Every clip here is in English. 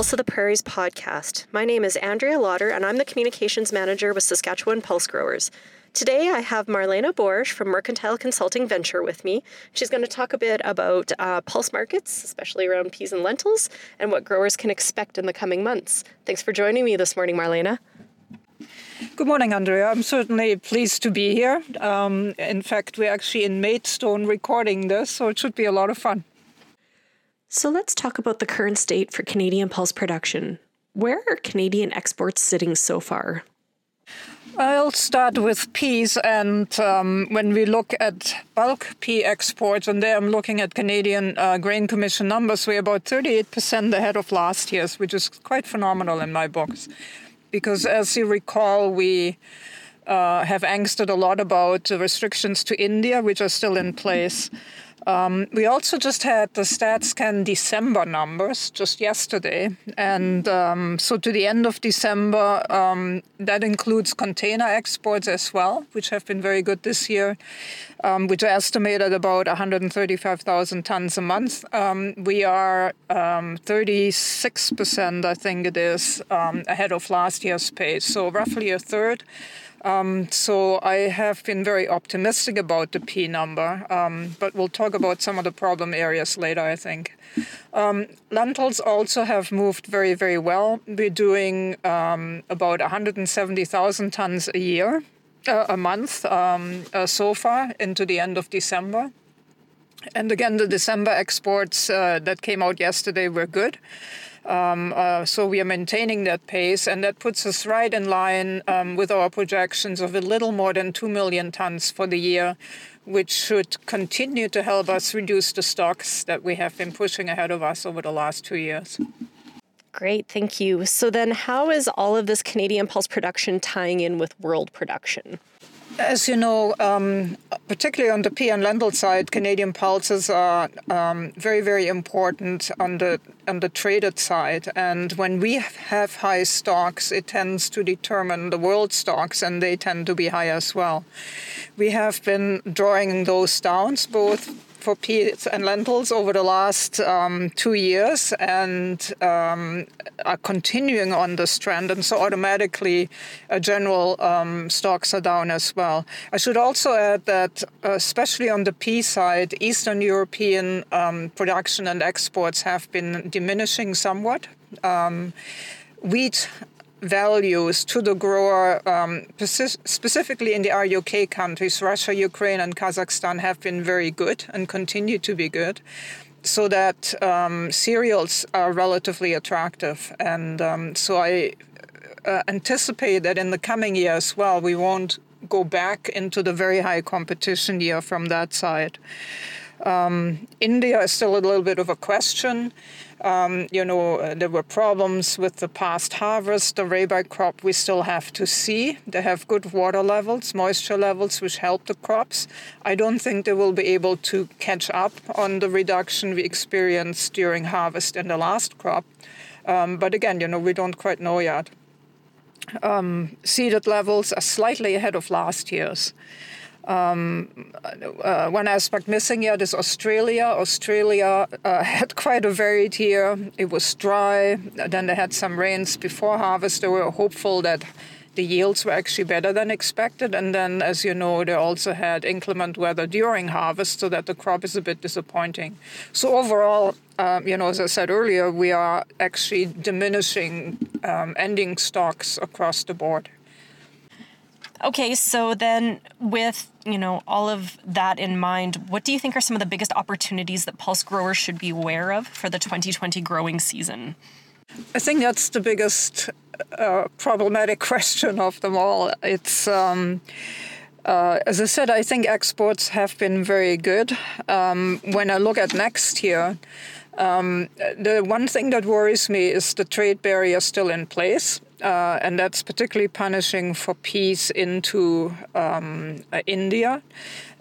Pulse of the Prairies podcast. My name is Andrea Lauder, and I'm the Communications Manager with Saskatchewan Pulse Growers. Today, I have Marlena Boersch from Mercantile Consulting Venture with me. She's going to talk a bit about uh, pulse markets, especially around peas and lentils, and what growers can expect in the coming months. Thanks for joining me this morning, Marlena. Good morning, Andrea. I'm certainly pleased to be here. Um, in fact, we're actually in Maidstone recording this, so it should be a lot of fun. So let's talk about the current state for Canadian pulse production. Where are Canadian exports sitting so far? I'll start with peas, and um, when we look at bulk pea exports, and there I'm looking at Canadian uh, Grain Commission numbers, we're about 38% ahead of last year's, which is quite phenomenal in my books. Because as you recall, we uh, have angsted a lot about the restrictions to India, which are still in place. Um, we also just had the StatsCan December numbers just yesterday. And um, so to the end of December, um, that includes container exports as well, which have been very good this year, um, which are estimated about 135,000 tons a month. Um, we are 36%, um, I think it is, ahead of last year's pace. So roughly a third. Um, so I have been very optimistic about the pea number, um, but we'll talk about some of the problem areas later, I think. Um, lentils also have moved very, very well. We're doing um, about 170,000 tons a year, uh, a month um, uh, so far into the end of December. And again, the December exports uh, that came out yesterday were good. Um, uh, so we are maintaining that pace, and that puts us right in line um, with our projections of a little more than 2 million tons for the year, which should continue to help us reduce the stocks that we have been pushing ahead of us over the last two years. Great, thank you. So, then how is all of this Canadian pulse production tying in with world production? As you know, um, particularly on the pea and lentil side, Canadian pulses are um, very, very important on the on the traded side. And when we have high stocks, it tends to determine the world stocks, and they tend to be high as well. We have been drawing those down, both for peas and lentils over the last um, two years and um, are continuing on this trend. And so automatically, uh, general um, stocks are down as well. I should also add that, especially on the pea side, Eastern European um, production and exports have been diminishing somewhat. Um, wheat values to the grower, um, specifically in the RUK countries, Russia, Ukraine, and Kazakhstan, have been very good and continue to be good. So that um, cereals are relatively attractive. And um, so I uh, anticipate that in the coming year as well, we won't go back into the very high competition year from that side. Um, India is still a little bit of a question. Um, you know, uh, there were problems with the past harvest. The rabi crop we still have to see. They have good water levels, moisture levels, which help the crops. I don't think they will be able to catch up on the reduction we experienced during harvest in the last crop. Um, but again, you know, we don't quite know yet. Um, seeded levels are slightly ahead of last year's. Um, uh, one aspect missing yet is Australia. Australia uh, had quite a varied year. It was dry. Then they had some rains before harvest. They were hopeful that the yields were actually better than expected. And then, as you know, they also had inclement weather during harvest, so that the crop is a bit disappointing. So overall, um, you know, as I said earlier, we are actually diminishing um, ending stocks across the board. Okay, so then with, you know, all of that in mind, what do you think are some of the biggest opportunities that pulse growers should be aware of for the 2020 growing season? I think that's the biggest uh, problematic question of them all. It's um, uh, as I said, I think exports have been very good. Um, when I look at next year, um, the one thing that worries me is the trade barrier still in place uh, and that's particularly punishing for peas into um, uh, India.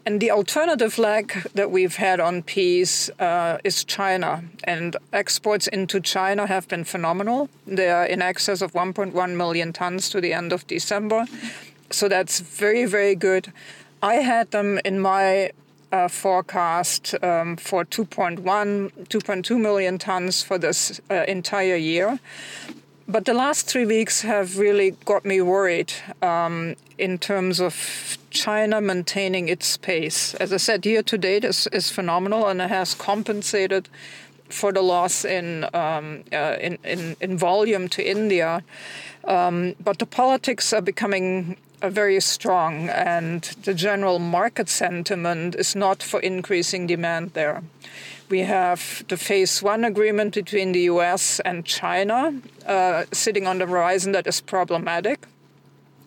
And the alternative leg that we've had on peas uh, is China. And exports into China have been phenomenal. They are in excess of 1.1 million tons to the end of December. So that's very, very good. I had them in my uh, forecast um, for 2.1, 2.2 million tons for this uh, entire year. But the last three weeks have really got me worried um, in terms of China maintaining its pace. As I said, year to date is, is phenomenal and it has compensated for the loss in, um, uh, in, in, in, volume to India. Um, but the politics are becoming very strong, and the general market sentiment is not for increasing demand there. We have the phase one agreement between the US and China uh, sitting on the horizon that is problematic.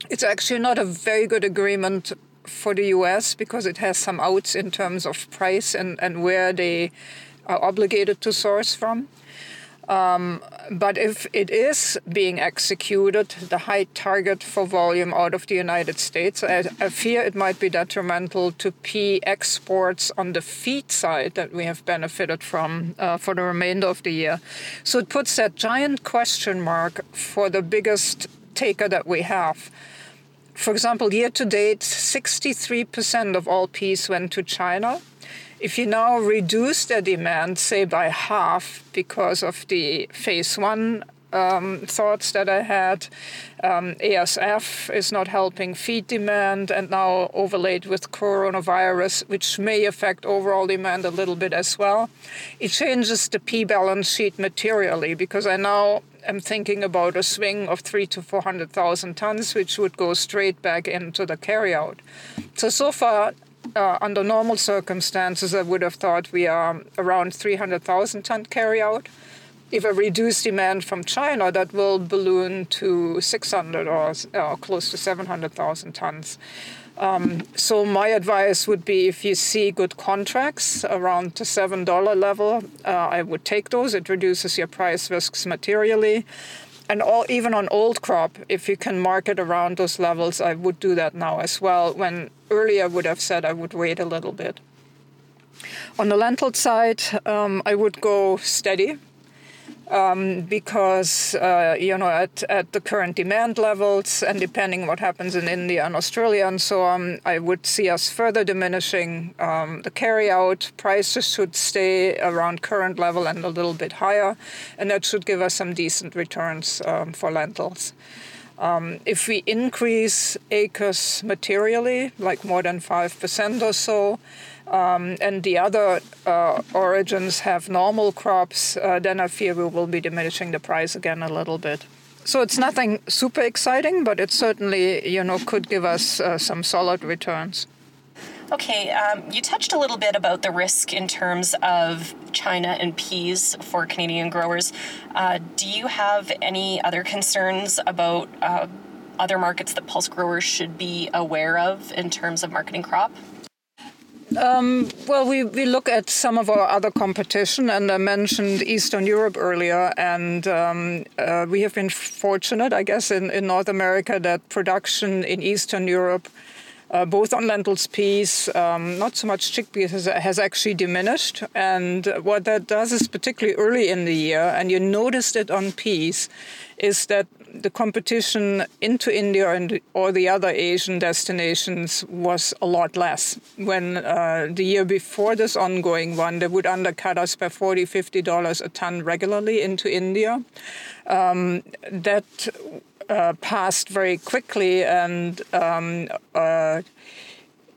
It's actually not a very good agreement for the US because it has some outs in terms of price and, and where they are obligated to source from. Um, but if it is being executed, the high target for volume out of the United States, I, I, fear it might be detrimental to pea exports on the feed side that we have benefited from uh, for the remainder of the year. So it puts that giant question mark for the biggest taker that we have. For example, year to date, 63% of all peas went to China if you now reduce the demand, say by half, because of the phase one um, thoughts that I had. Um, ASF is not helping feed demand, and now overlaid with coronavirus, which may affect overall demand a little bit as well. It changes the pea balance sheet materially because I now am thinking about a swing of three to 400,000 tons, which would go straight back into the carryout. So, so far, uh, under normal circumstances, I would have thought we are around 300,000 ton carryout. If a reduced demand from China, that will balloon to 600 or uh, close to 700,000 tons. Um, so my advice would be if you see good contracts around the seven dollar level, uh, I would take those. It reduces your price risks materially, and all, even on old crop, if you can market around those levels, I would do that now as well. When earlier I would have said I would wait a little bit. On the lentil side, um, I would go steady um, because uh, you know at, at the current demand levels and depending what happens in India and Australia and so on, I would see us further diminishing um, the carryout. Prices should stay around current level and a little bit higher, and that should give us some decent returns um, for lentils. Um, if we increase acres materially, like more than 5% or so, um, and the other uh, origins have normal crops, uh, then I fear we will be diminishing the price again a little bit. So it's nothing super exciting, but it certainly, you know, could give us uh, some solid returns. Okay, um, you touched a little bit about the risk in terms of China and peas for Canadian growers. Uh, do you have any other concerns about uh, other markets that pulse growers should be aware of in terms of marketing crop? Um, well, we, we look at some of our other competition, and I mentioned Eastern Europe earlier, and um, uh, we have been fortunate, I guess, in, in North America that production in Eastern Europe uh, both on lentils, peas, um, not so much chickpeas, has, has, actually diminished. And what that does is, particularly early in the year, and you noticed it on peas, is that the competition into India and or the other Asian destinations was a lot less. When uh, the year before this ongoing one, they would undercut us by 40 $50 a ton regularly into India. Um, that uh, passed very quickly, and um, uh,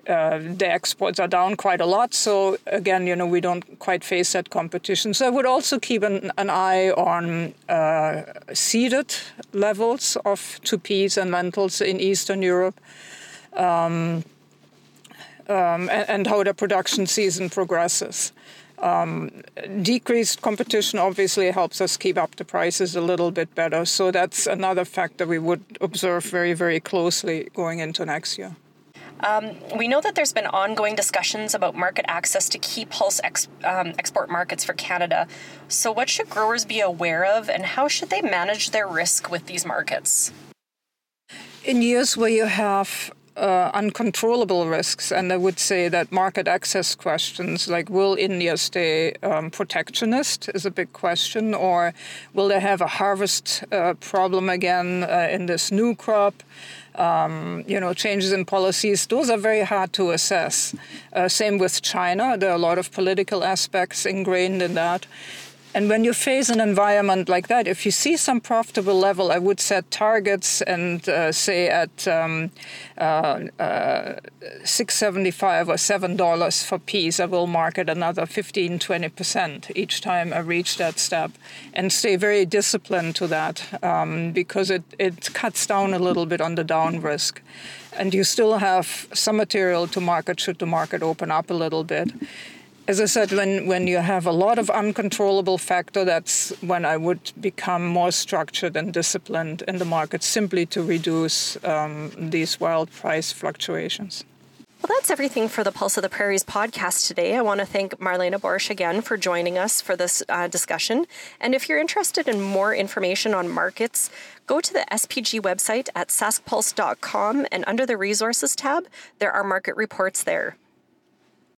uh, the exports are down quite a lot. So again, you know, we don't quite face that competition. So I would also keep an, an eye on uh, seeded levels of two peas and lentils in Eastern Europe. Um, um, and, and, how the production season progresses. Um, decreased competition obviously helps us keep up the prices a little bit better. So that's another factor we would observe very, very closely going into next year. Um, we know that there's been ongoing discussions about market access to key pulse ex, um, export markets for Canada. So, what should growers be aware of, and how should they manage their risk with these markets? In years where you have uh, uncontrollable risks, and I would say that market access questions like will India stay um, protectionist is a big question, or will they have a harvest uh, problem again uh, in this new crop? Um, you know, changes in policies, those are very hard to assess. Uh, same with China. There are a lot of political aspects ingrained in that. And when you face an environment like that, if you see some profitable level, I would set targets and uh, say at um, uh, uh, 675 or $7 for peas, I will market another 15, 20% each time I reach that step and stay very disciplined to that um, because it, it cuts down a little bit on the down risk. And you still have some material to market should the market open up a little bit as I said, when, when you have a lot of uncontrollable factor, that's when I would become more structured and disciplined in the market simply to reduce um, these wild price fluctuations. Well, that's everything for the Pulse of the Prairies podcast today. I want to thank Marlena Boersch again for joining us for this uh, discussion. And if you're interested in more information on markets, go to the SPG website at saskpulse.com and under the resources tab, there are market reports there.